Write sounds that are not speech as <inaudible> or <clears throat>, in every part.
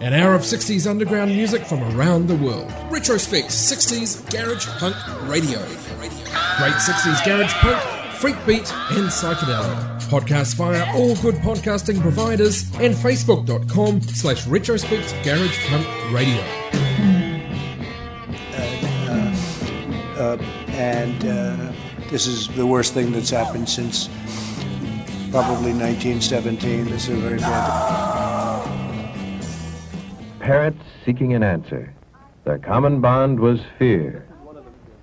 An hour of 60s underground music from around the world. Retrospect 60s Garage Punk Radio. Great 60s Garage Punk, Freak Beat, and Psychedelia. Podcast via all good podcasting providers and facebook.com slash retrospect garage punk radio. and uh, this is the worst thing that's happened since probably 1917. This is very bad. Parrots seeking an answer. Their common bond was fear.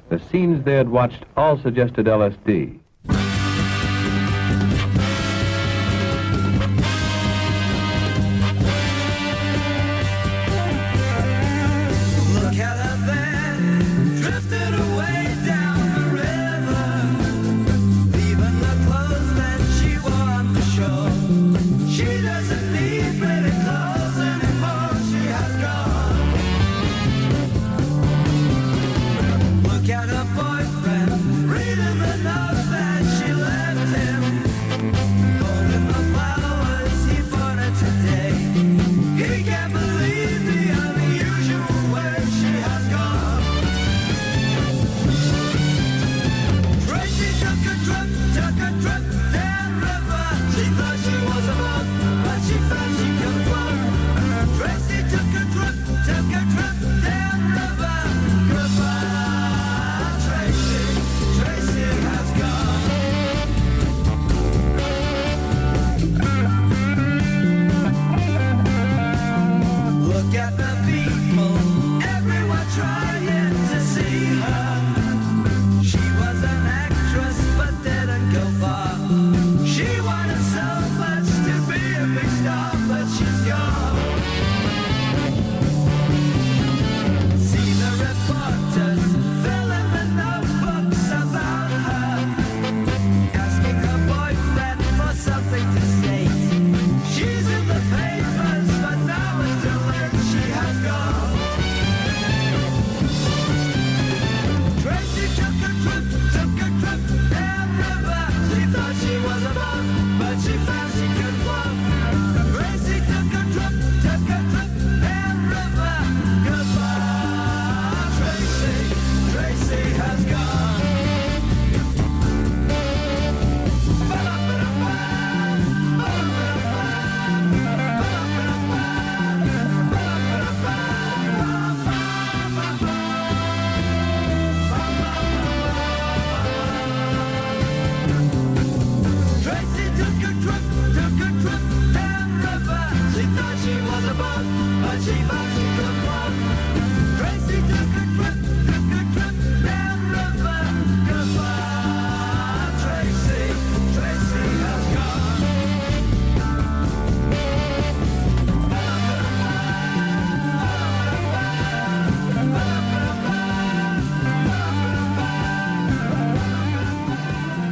The scenes they had watched all suggested LSD.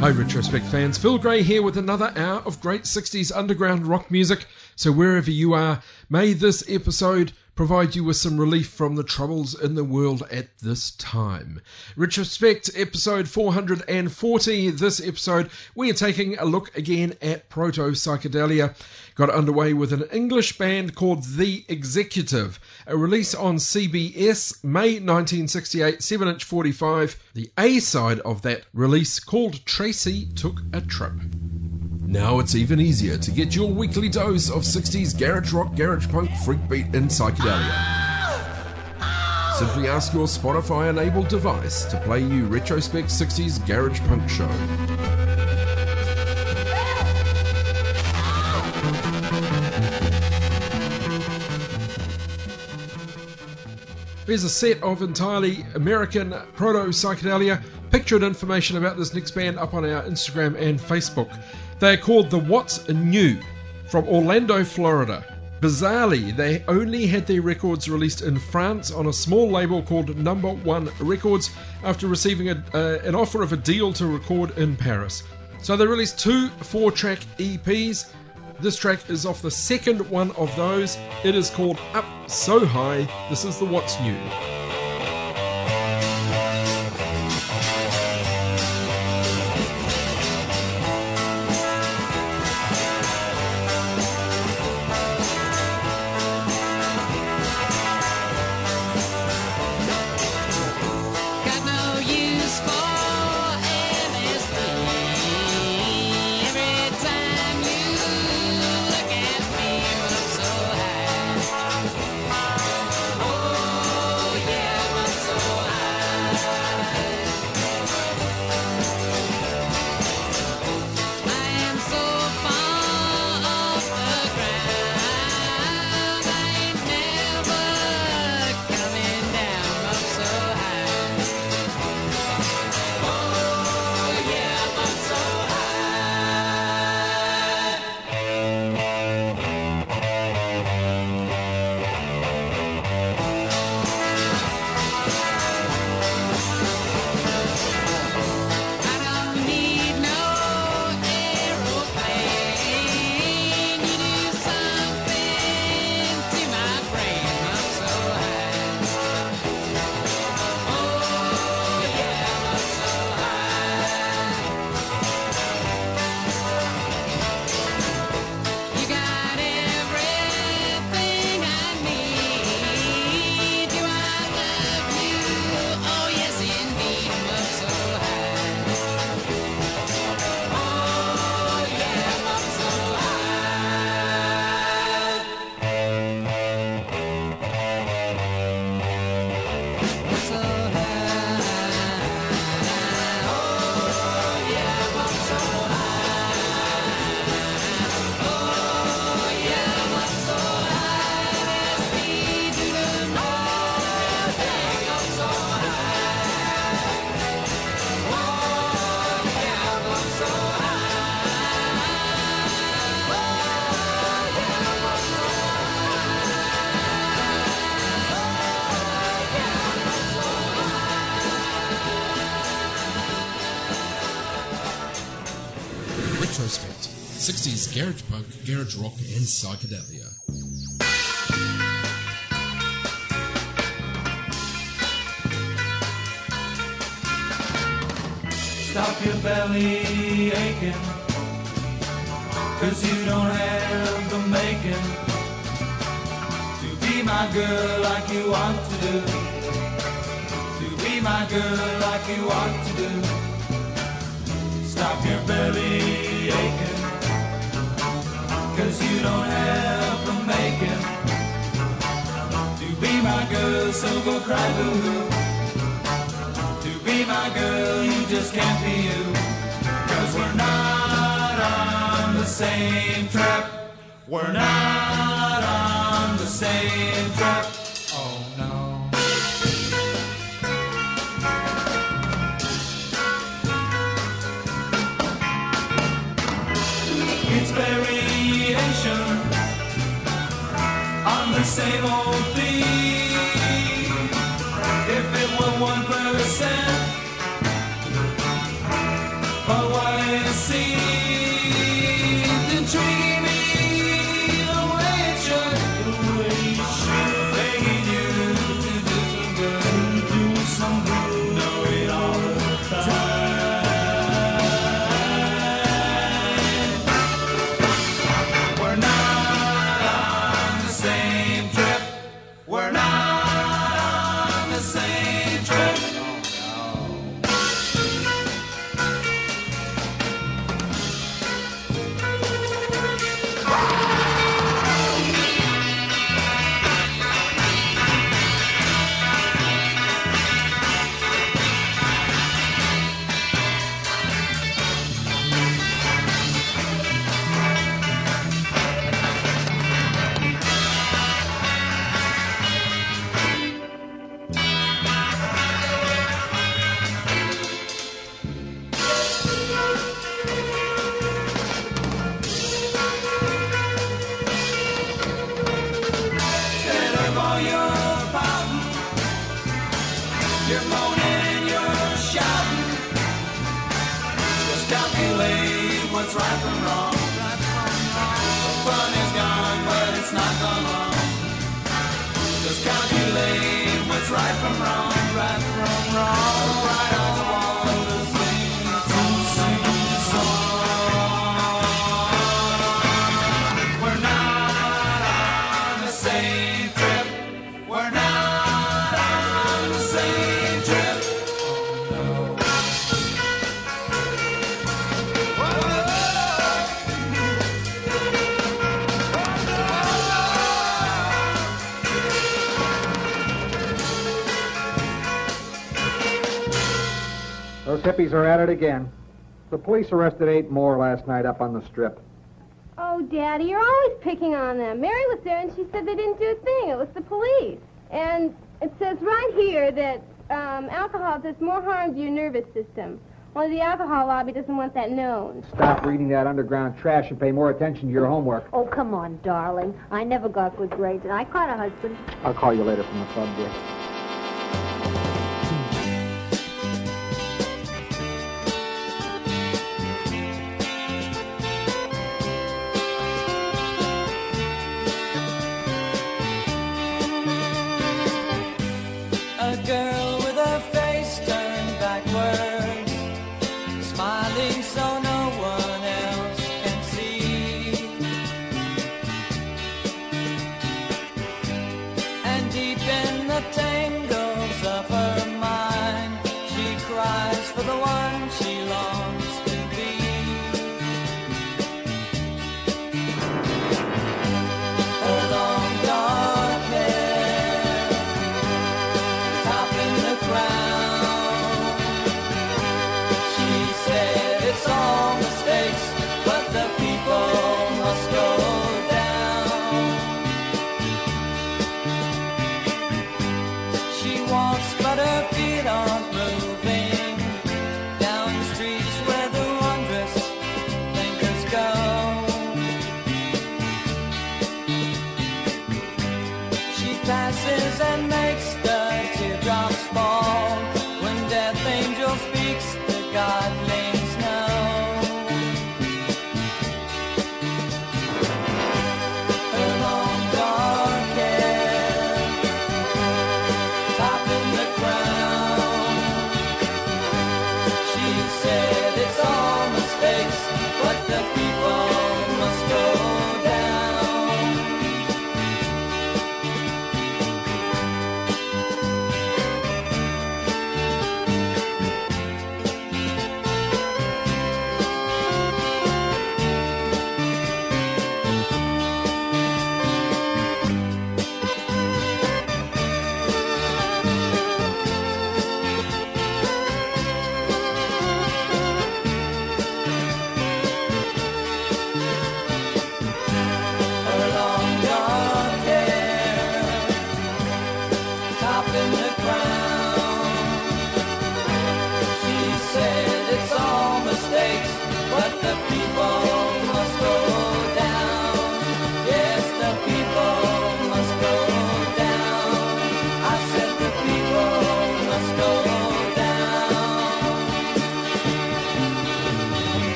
Hi, Retrospect fans. Phil Gray here with another hour of great 60s underground rock music. So, wherever you are, may this episode provide you with some relief from the troubles in the world at this time. Retrospect episode 440. This episode, we are taking a look again at proto psychedelia. Got underway with an English band called The Executive, a release on CBS May 1968, 7 inch 45. The A side of that release called Tracy Took a Trip. Now it's even easier to get your weekly dose of 60s garage rock, garage punk, freak beat, and psychedelia. Simply ask your Spotify enabled device to play you Retrospect 60s Garage Punk Show. There's a set of entirely American proto psychedelia. Picture and information about this next band up on our Instagram and Facebook. They are called the What's New from Orlando, Florida. Bizarrely, they only had their records released in France on a small label called Number One Records after receiving a, uh, an offer of a deal to record in Paris. So they released two four track EPs. This track is off the second one of those. It is called Up So High. This is the What's New. Retrospect 60s garage punk, garage rock, and psychedelia. Stop your belly aching. Cause you don't have the making to be my girl like you want to do. To be my girl like you want to do. Stop your belly Cause you don't have the making to be my girl, so go cry boo hoo. To be my girl, you just can't be you. Cause we're not on the same trap. We're not on the same trap. Same old hippies are at it again. The police arrested eight more last night up on the strip. Oh, Daddy, you're always picking on them. Mary was there and she said they didn't do a thing. It was the police. And it says right here that um, alcohol does more harm to your nervous system. Only the alcohol lobby doesn't want that known. Stop reading that underground trash and pay more attention to your homework. Oh, come on, darling. I never got good grades, and I caught a husband. I'll call you later from the club, dear.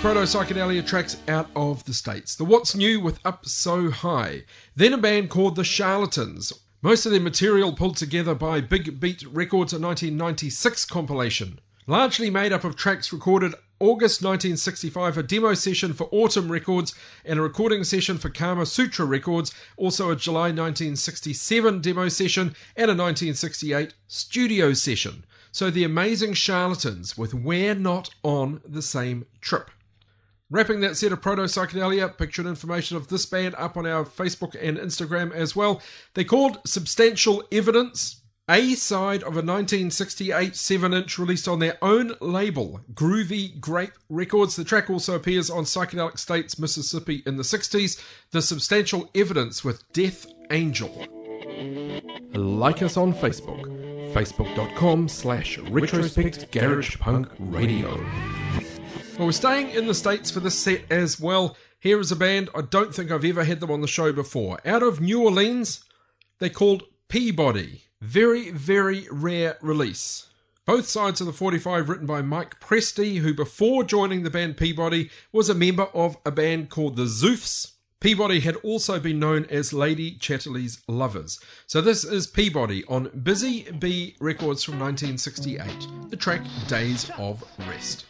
Proto psychedelia tracks out of the States. The What's New with Up So High. Then a band called The Charlatans. Most of their material pulled together by Big Beat Records' 1996 compilation. Largely made up of tracks recorded August 1965, a demo session for Autumn Records, and a recording session for Kama Sutra Records, also a July 1967 demo session, and a 1968 studio session. So the amazing charlatans with We're Not on the Same Trip. Wrapping that set of proto psychedelia, picture and information of this band up on our Facebook and Instagram as well. They called Substantial Evidence, A side of a 1968 7 inch released on their own label, Groovy Grape Records. The track also appears on Psychedelic States, Mississippi in the 60s. The Substantial Evidence with Death Angel. Like us on Facebook, facebook.com slash retrospect garage punk radio. Well, we're staying in the States for this set as well. Here is a band, I don't think I've ever had them on the show before. Out of New Orleans, they're called Peabody. Very, very rare release. Both sides of the 45 written by Mike Presti, who before joining the band Peabody was a member of a band called the Zoofs. Peabody had also been known as Lady Chatterley's Lovers. So this is Peabody on Busy Bee Records from 1968. The track Days of Rest.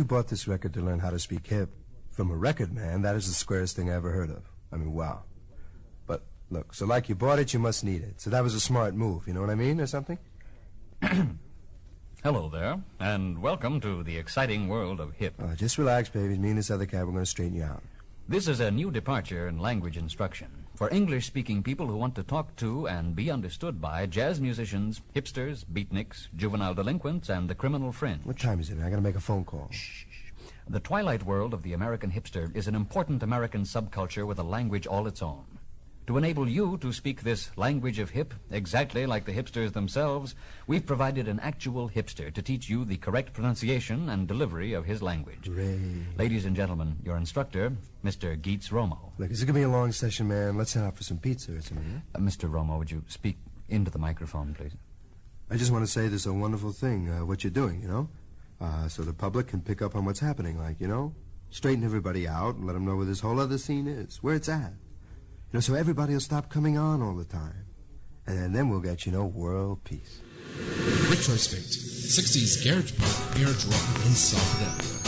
You bought this record to learn how to speak hip from a record man, that is the squarest thing I ever heard of. I mean, wow. But look, so like you bought it, you must need it. So that was a smart move, you know what I mean, or something? <clears throat> Hello there, and welcome to the exciting world of hip. Uh, just relax, baby. Me and this other cat, we're going to straighten you out. This is a new departure in language instruction for English speaking people who want to talk to and be understood by jazz musicians, hipsters, beatniks, juvenile delinquents, and the criminal fringe. What time is it? I got to make a phone call. Shh. The twilight world of the American hipster is an important American subculture with a language all its own. To enable you to speak this language of hip exactly like the hipsters themselves, we've provided an actual hipster to teach you the correct pronunciation and delivery of his language. Ray. Ladies and gentlemen, your instructor, Mr. Geets Romo. Look, this is going to be a long session, man. Let's head out for some pizza or something. Uh, Mr. Romo, would you speak into the microphone, please? I just want to say this is a wonderful thing, uh, what you're doing, you know? Uh, so the public can pick up on what's happening, like, you know? Straighten everybody out and let them know where this whole other scene is, where it's at. You know, so everybody will stop coming on all the time. And then we'll get, you know, world peace. Retrospect 60s garage punk, garage rock, and psychedelic.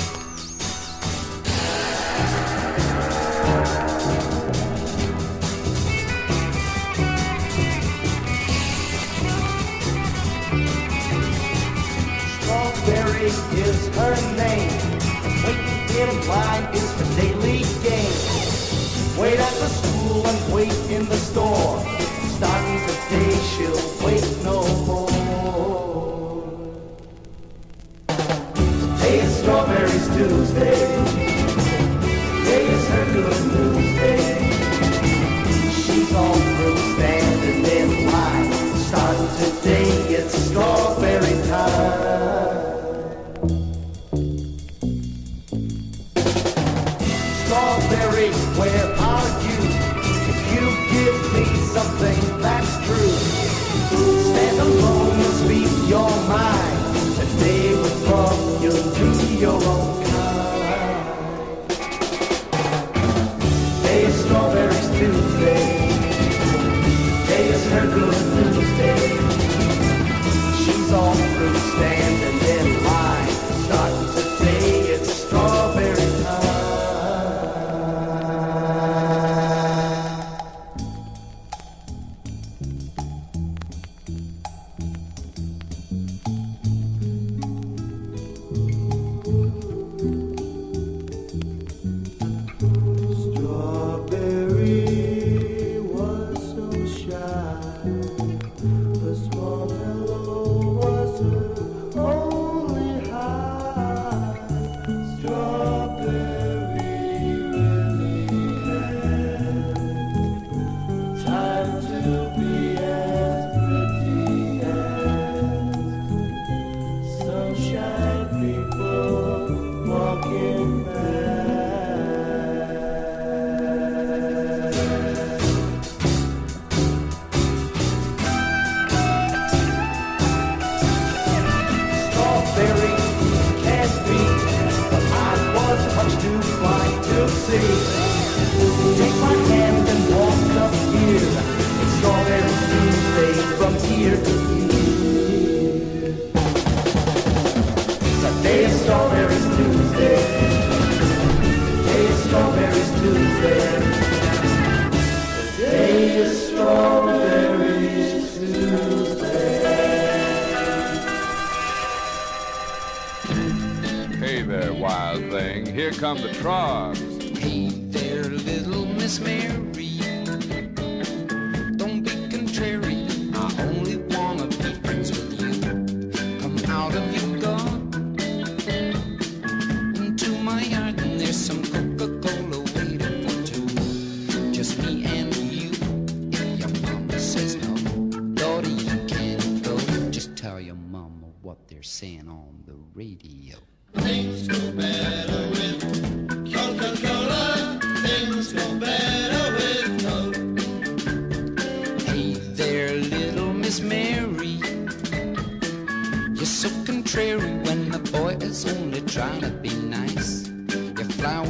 late in the store. Starting today, she'll wait no more. Today is Strawberries Tuesday. Today is her good news.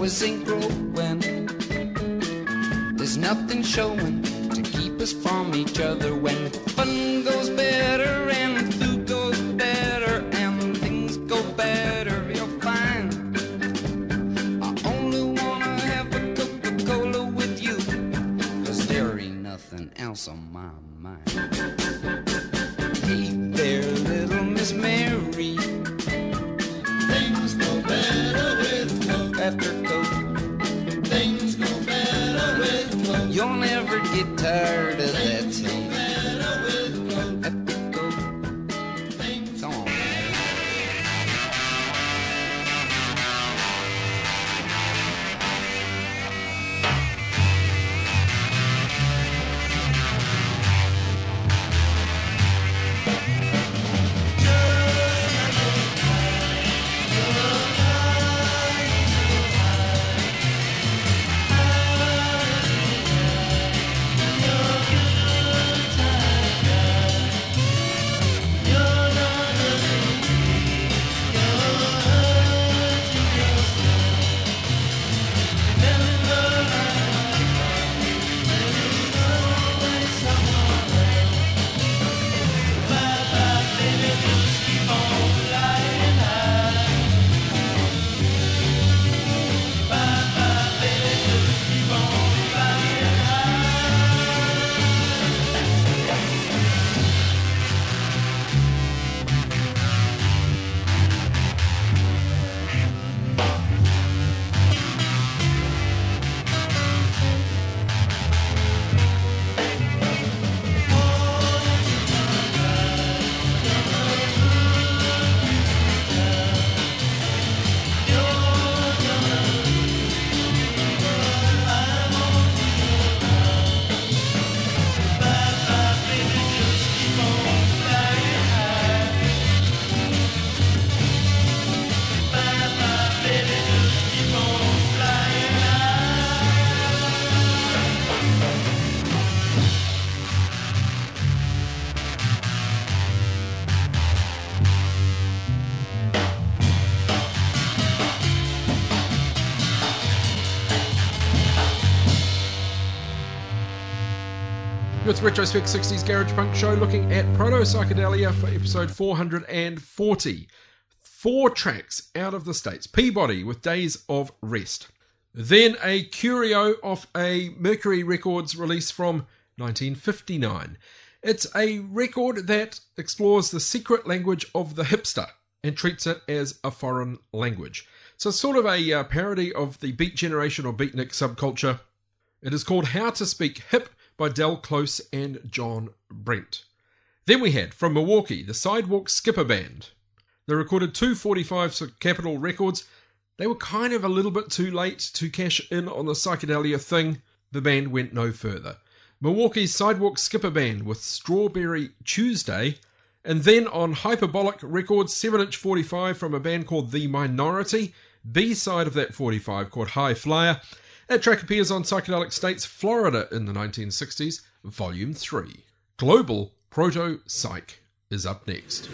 was zinc growing. There's nothing showing to keep us from each other. Retrospect 60s Garage Punk Show looking at Proto Psychedelia for episode 440. Four tracks out of the States. Peabody with Days of Rest. Then a curio of a Mercury Records release from 1959. It's a record that explores the secret language of the hipster and treats it as a foreign language. So it's sort of a uh, parody of the Beat Generation or Beatnik subculture. It is called How to Speak Hip by Del Close and John Brent. Then we had from Milwaukee the Sidewalk Skipper Band. They recorded 245 for Capitol Records. They were kind of a little bit too late to cash in on the psychedelia thing. The band went no further. Milwaukee's Sidewalk Skipper Band with Strawberry Tuesday. And then on Hyperbolic Records, 7 inch 45 from a band called The Minority. B side of that 45 called High Flyer. That track appears on Psychedelic States, Florida in the 1960s, Volume 3. Global Proto Psych is up next.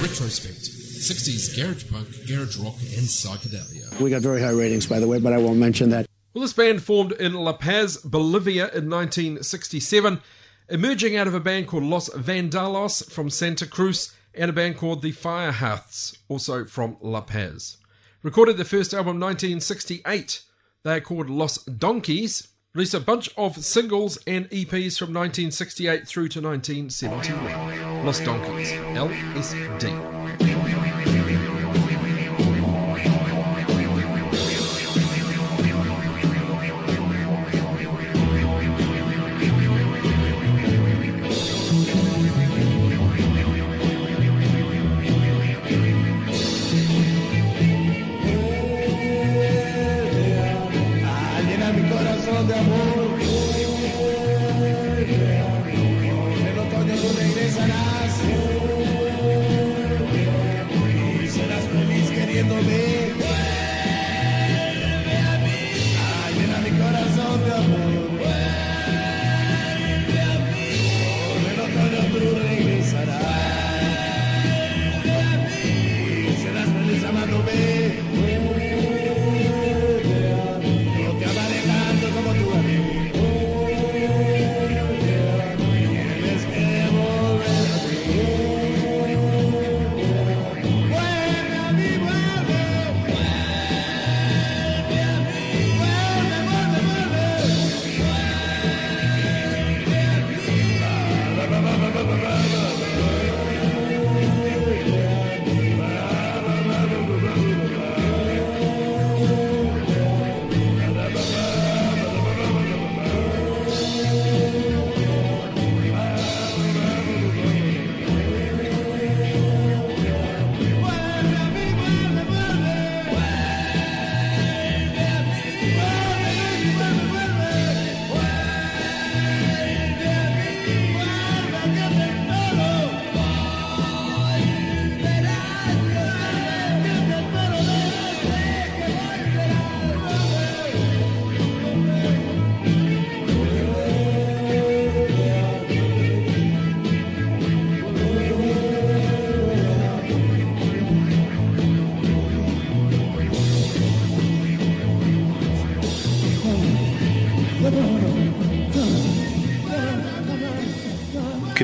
Retrospect 60s Garage Punk, Garage Rock, and Psychedelia. We got very high ratings, by the way, but I won't mention that. Well, this band formed in La Paz, Bolivia in 1967, emerging out of a band called Los Vandalos from Santa Cruz and a band called the Firehearths, also from La Paz. Recorded their first album 1968. They are called Los Donkeys. Released a bunch of singles and EPs from 1968 through to 1971. Los Donkeys, LSD.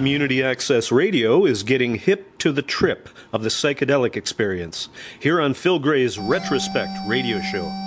Community Access Radio is getting hip to the trip of the psychedelic experience here on Phil Gray's Retrospect radio show.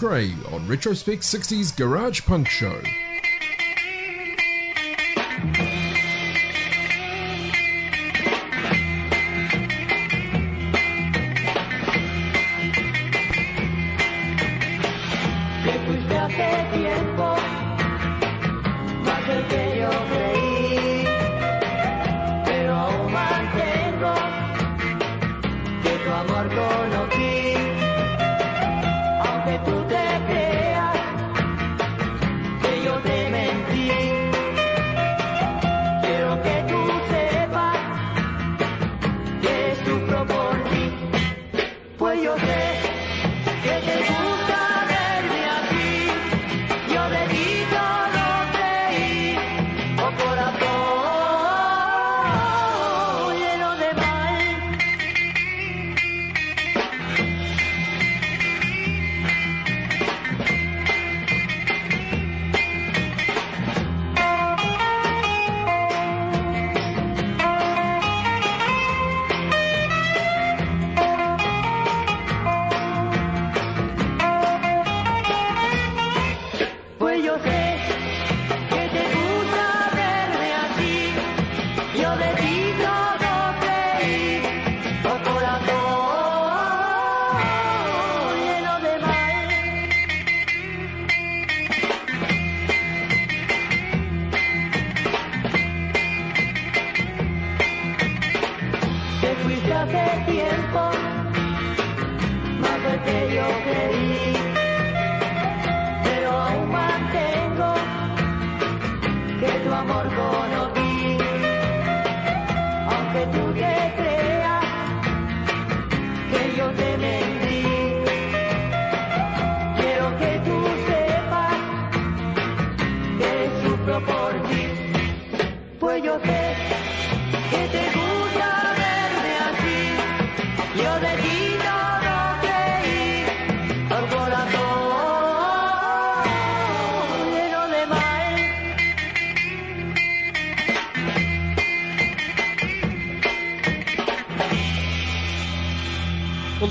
Gray on Retrospect 60s Garage Punk Show.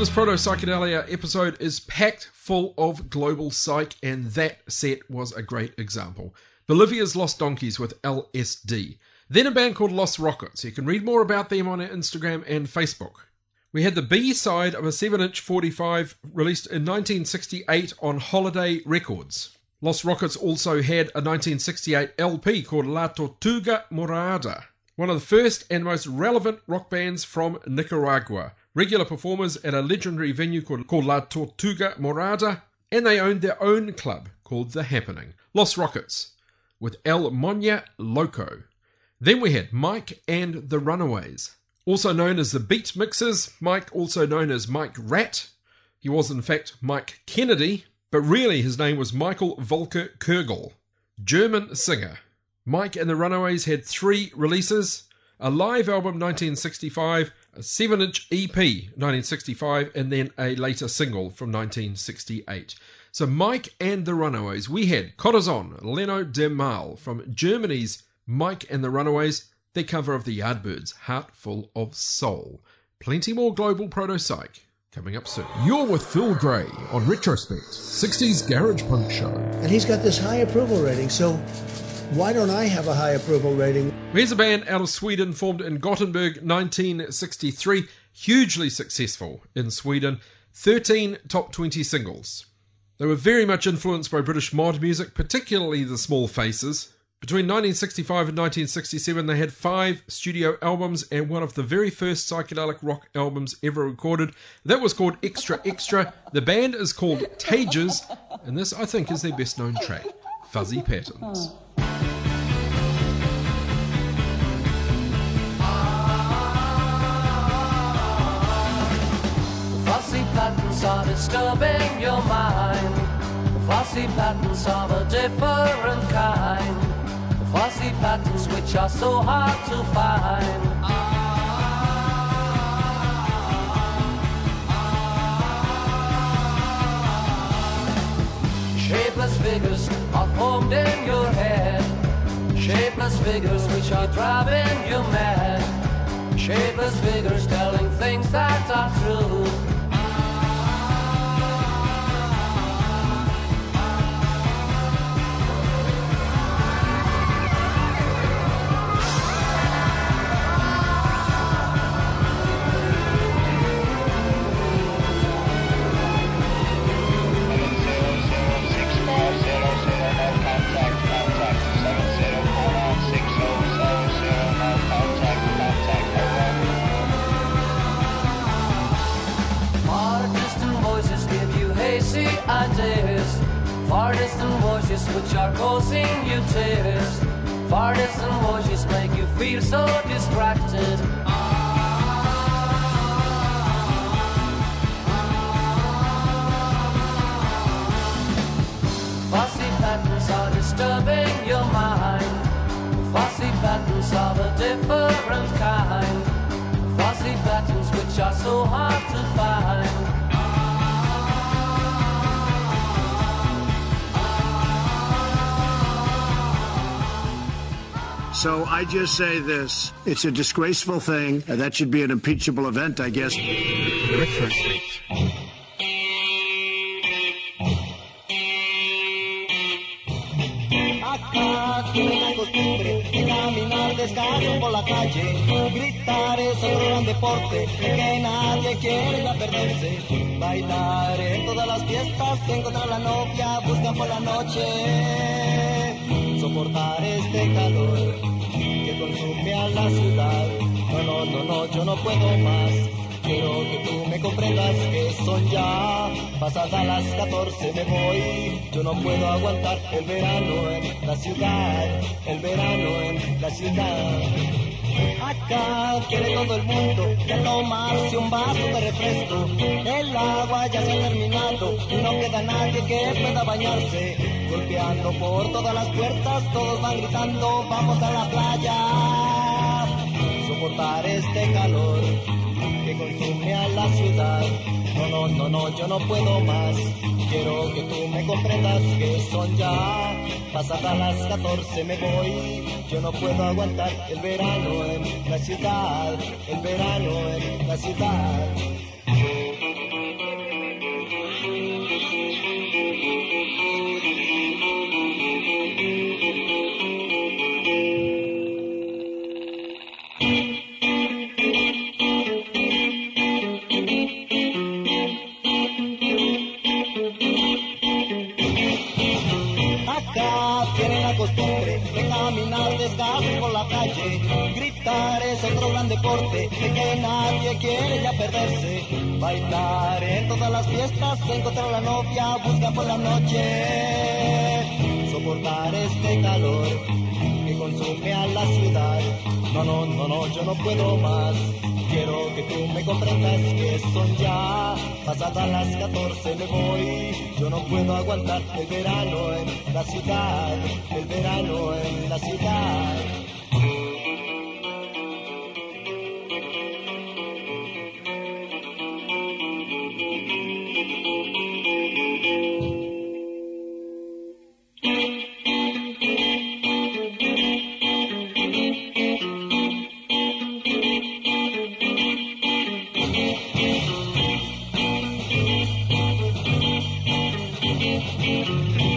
This proto psychedelia episode is packed full of global psych, and that set was a great example. Bolivia's Lost Donkeys with LSD. Then a band called Los Rockets. You can read more about them on Instagram and Facebook. We had the B side of a 7 inch 45 released in 1968 on Holiday Records. Los Rockets also had a 1968 LP called La Tortuga Morada, one of the first and most relevant rock bands from Nicaragua. Regular performers at a legendary venue called, called La Tortuga Morada, and they owned their own club called The Happening. Los Rockets with El Moña Loco. Then we had Mike and the Runaways, also known as the Beat Mixers, Mike also known as Mike Rat. He was in fact Mike Kennedy, but really his name was Michael Volker Kogel, German singer. Mike and the Runaways had three releases a live album 1965, a 7 inch EP 1965, and then a later single from 1968. So, Mike and the Runaways, we had Corazon, Leno de Mal from Germany's Mike and the Runaways, their cover of the Yardbirds, Heart Full of Soul. Plenty more global proto psych coming up soon. You're with Phil Gray on Retrospect, 60s Garage Punk Show. And he's got this high approval rating, so why don't I have a high approval rating? Here's a band out of Sweden formed in Gothenburg 1963, hugely successful in Sweden, 13 top 20 singles. They were very much influenced by British mod music, particularly the Small Faces. Between 1965 and 1967, they had five studio albums and one of the very first psychedelic rock albums ever recorded. That was called Extra Extra. The band is called Tages, and this, I think, is their best known track Fuzzy Patterns. Disturbing your mind. Fussy patterns of a different kind. Fussy patterns which are so hard to find. Shapeless figures are formed in your head. Shapeless figures which are driving you mad. Shapeless figures telling things that I just say this. It's a disgraceful thing. and That should be an impeachable event, I guess. Acá tiene la costumbre de caminar descalzo por la calle. Gritar es otro gran deporte que nadie quiere ya perderse. Bailar en todas las fiestas, encontrar la novia, buscar por la noche. Soportar este calor que la ciudad. No, no, no, no, yo no puedo más. Quiero que tú me comprendas que son ya pasadas las 14 me voy. Yo no puedo aguantar el verano en la ciudad, el verano en la ciudad. Acá quiere todo el mundo que tomarse un vaso de refresco. El agua ya se ha terminado y no queda nadie que pueda bañarse. Golpeando por todas las puertas, todos van gritando, vamos a la playa. Soportar este calor que consume a la ciudad. No, no, no, no, yo no puedo más. Quiero que tú me comprendas que son ya pasadas las 14 me voy. Yo no puedo aguantar el verano en la ciudad, el verano en la ciudad. Deporte de que nadie quiere ya perderse. Bailar en todas las fiestas, encontrar la novia, buscar por la noche. Soportar este calor que consume a la ciudad. No, no, no, no, yo no puedo más. Quiero que tú me comprendas que son ya pasadas las 14 me voy. Yo no puedo aguantar el verano en la ciudad, el verano en la ciudad. Hi,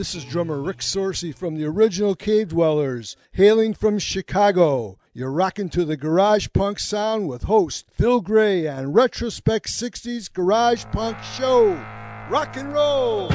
this is drummer Rick Sorsey from the original Cave Dwellers, hailing from Chicago. You're rocking to the garage punk sound with host Phil Gray and Retrospect 60s Garage Punk Show. Rock and roll!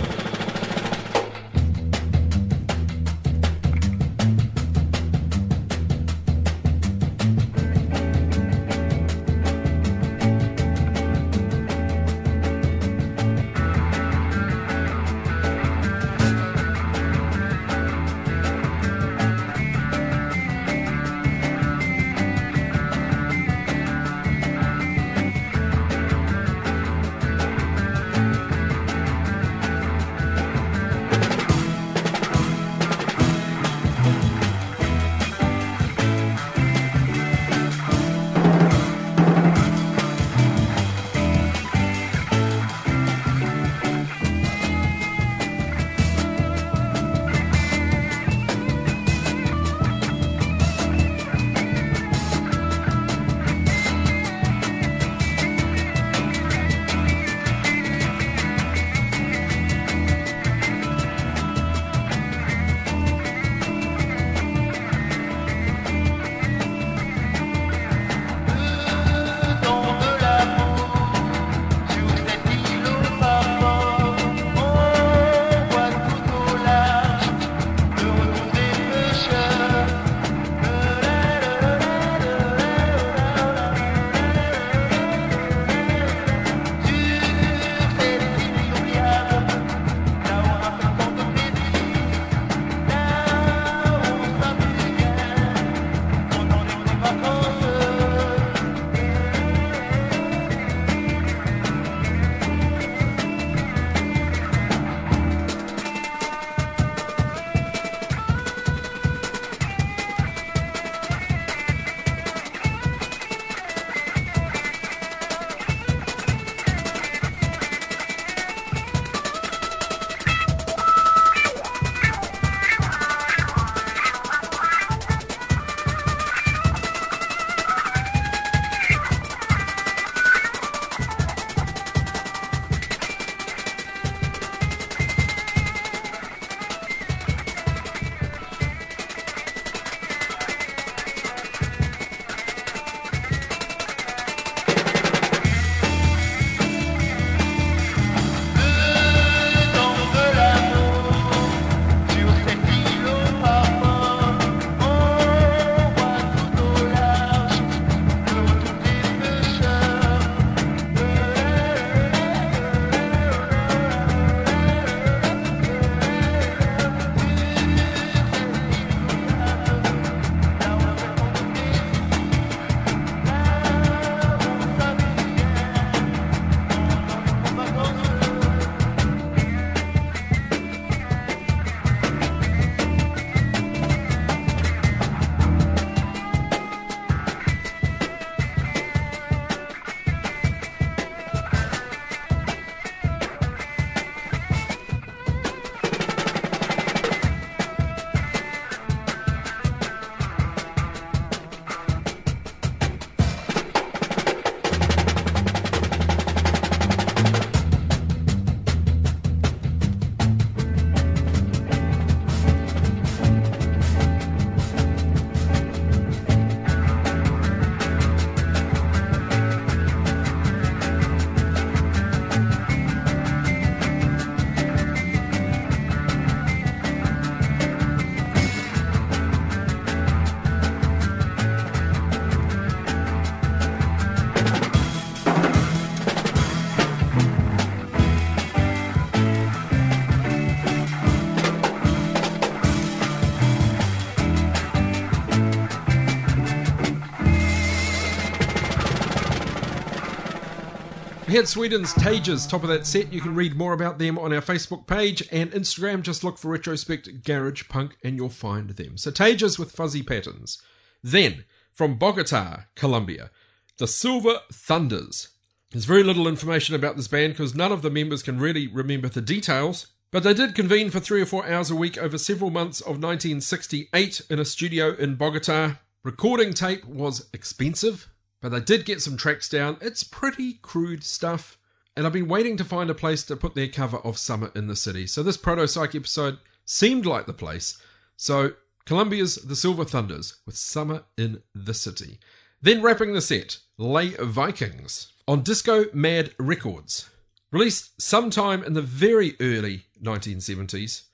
Had Sweden's Tages, top of that set. You can read more about them on our Facebook page and Instagram. Just look for Retrospect Garage Punk and you'll find them. So Tages with fuzzy patterns. Then, from Bogota, Colombia, the Silver Thunders. There's very little information about this band because none of the members can really remember the details, but they did convene for three or four hours a week over several months of 1968 in a studio in Bogota. Recording tape was expensive, but they did get some tracks down. It's pretty crude stuff, and I've been waiting to find a place to put their cover of Summer in the City. So this Proto Psych episode seemed like the place. So Colombia's The Silver Thunders with Summer in the City. Then wrapping the set, Les Vikings on Disco Mad Records. Released sometime in the very early 1970s.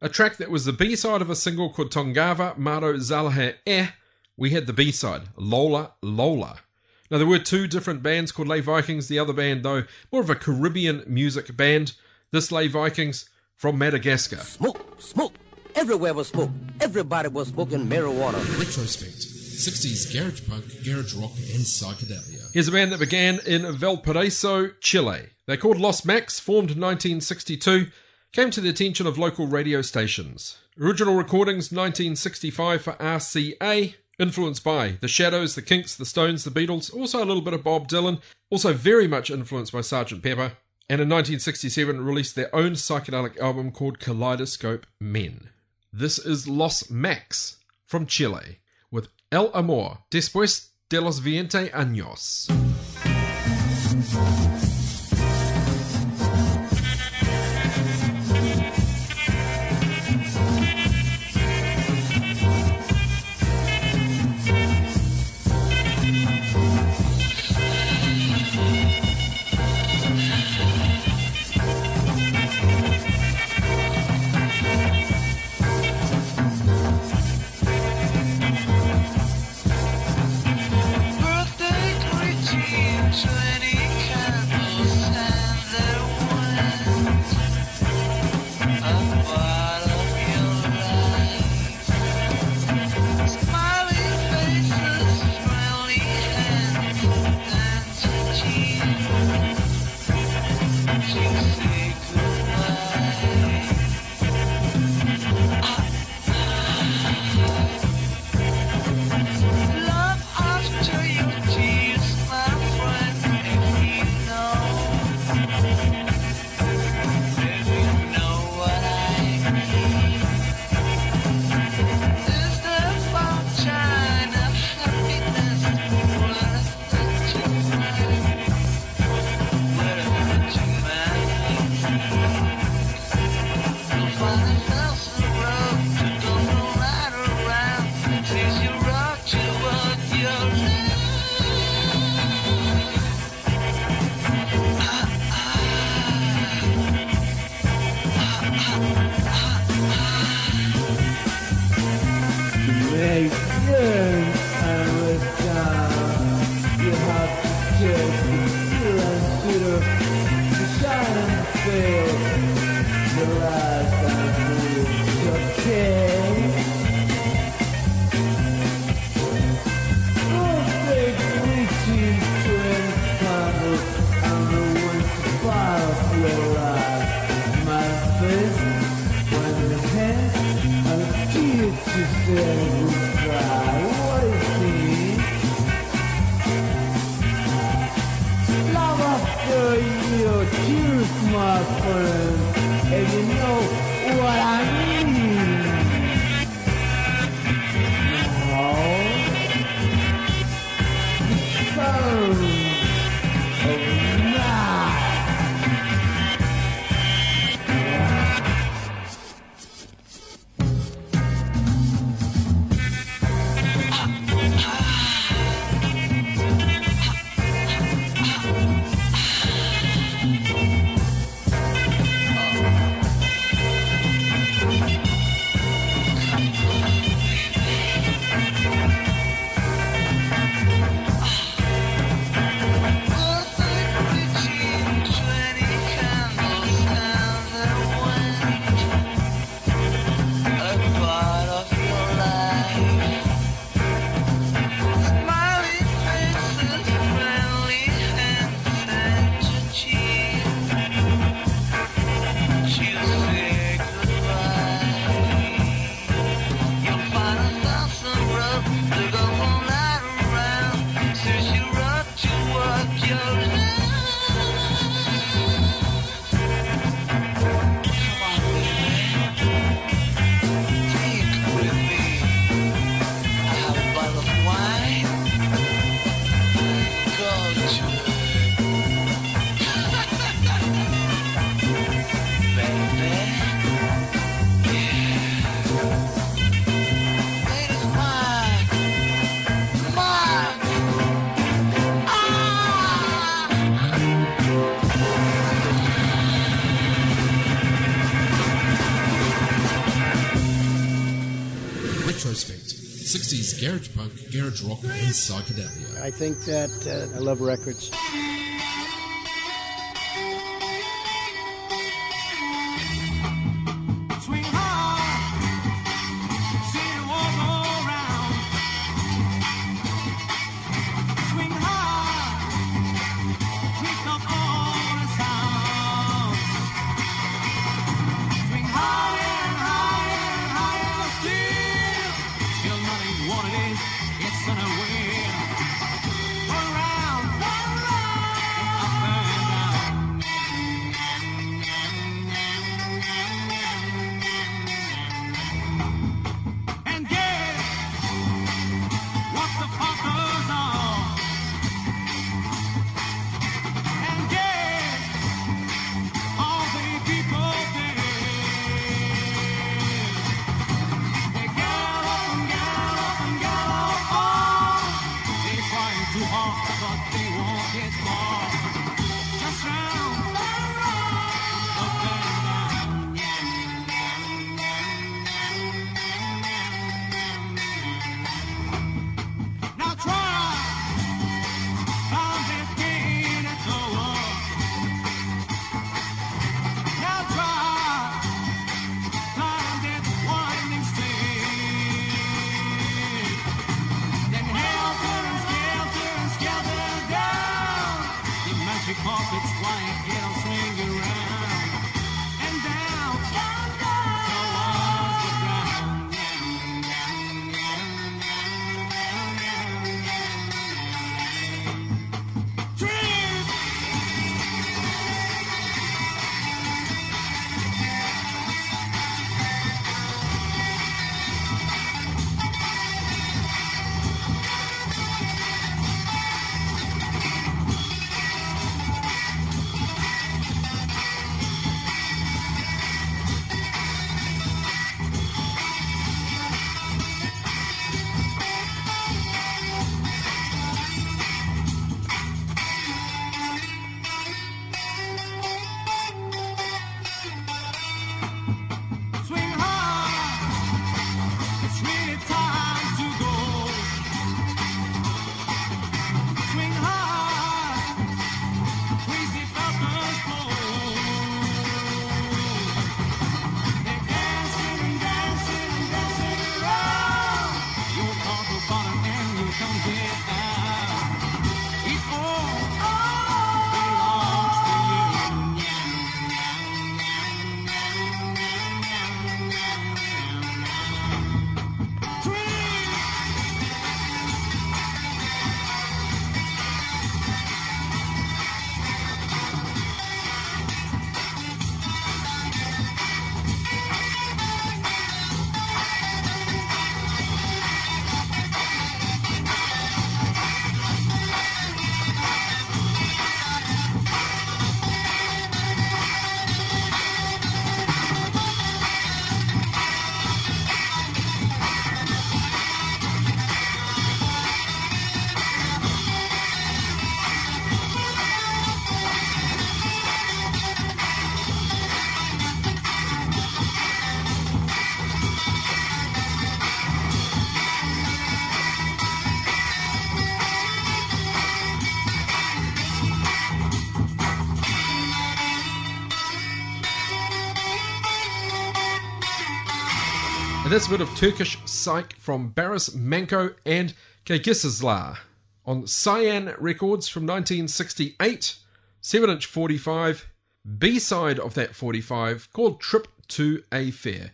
A track that was the B side of a single called Tongava Maro Zalahe Eh. We had the B side, Lola Lola. Now, there were two different bands called Les Vikings. The other band, though, more of a Caribbean music band. This Les Vikings from Madagascar. Smoke, smoke. Everywhere was smoke. Everybody was smoking marijuana. Retrospect 60s garage punk, garage rock, and psychedelia. Here's a band that began in Valparaiso, Chile. They're called Los Mac's, formed in 1962, came to the attention of local radio stations. Original recordings 1965 for RCA, influenced by The Shadows, The Kinks, The Stones, The Beatles, also a little bit of Bob Dylan, also very much influenced by Sgt. Pepper, and in 1967 released their own psychedelic album called Kaleidoscope Men. This is Los Mac's from Chile with El Amor, Después de los Veinte Años. Garage punk, garage rock, and psychedelia. I think that uh, I love records. That's a bit of Turkish psych from Baris Manco and Kaygisizlar on Sayan Records from 1968, 7 inch 45, B side of that 45 called Trip to a Fair.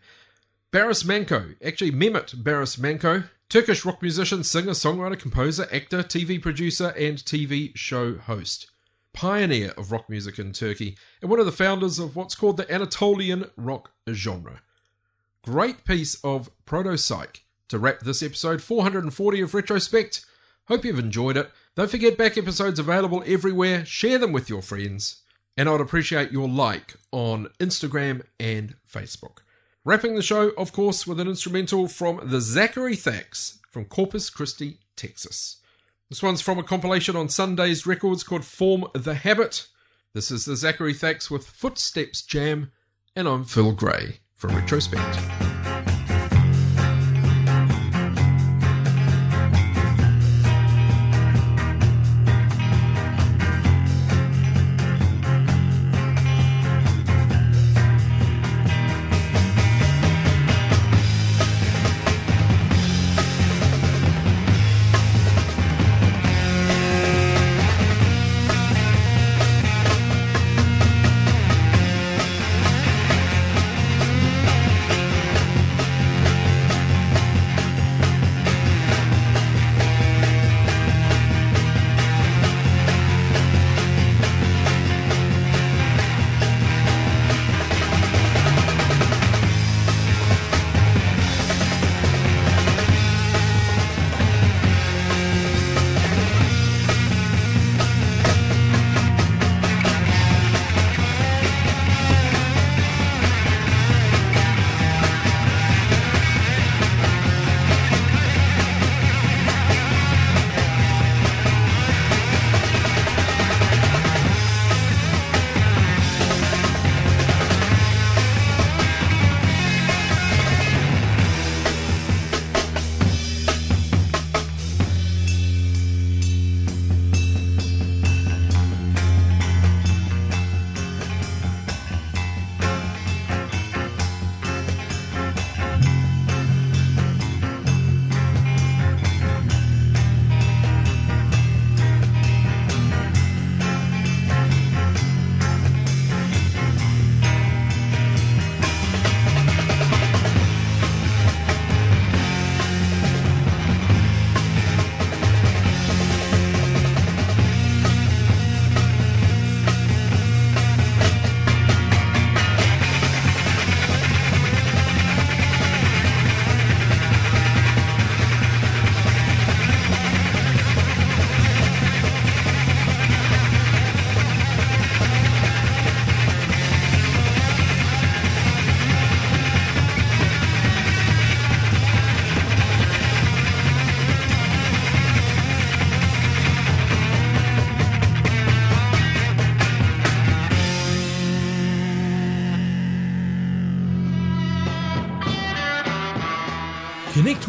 Baris Manco, actually Mehmet Baris Manco, Turkish rock musician, singer, songwriter, composer, actor, TV producer, and TV show host. Pioneer of rock music in Turkey, and one of the founders of what's called the Anatolian rock genre. Great piece of proto psych to wrap this episode 440 of Retrospect. Hope you've enjoyed it. Don't forget back episodes available everywhere. Share them with your friends. And I'd appreciate your like on Instagram and Facebook. Wrapping the show, of course, with an instrumental from the Zakary Thaks from Corpus Christi, Texas. This one's from a compilation on Sundazed Records called Form the Habit. This is the Zakary Thaks with Footsteps Jam, and I'm Phil Gray from Retrospect.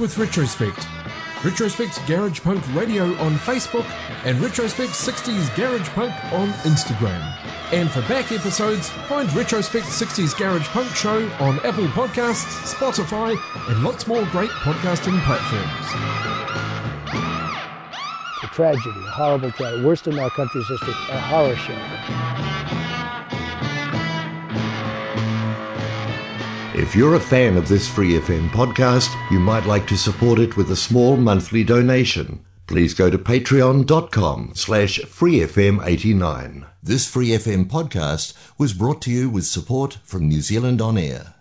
With Retrospect. Retrospect Garage Punk Radio on Facebook and Retrospect 60s Garage Punk on Instagram. And for back episodes, find Retrospect 60s Garage Punk Show on Apple Podcasts, Spotify, and lots more great podcasting platforms. It's a tragedy, a horrible tragedy. Worst in our country's history, a horror show. If you're a fan of this Free FM podcast, you might like to support it with a small monthly donation. Please go to patreon.com slash freefm89. This Free FM podcast was brought to you with support from New Zealand On Air.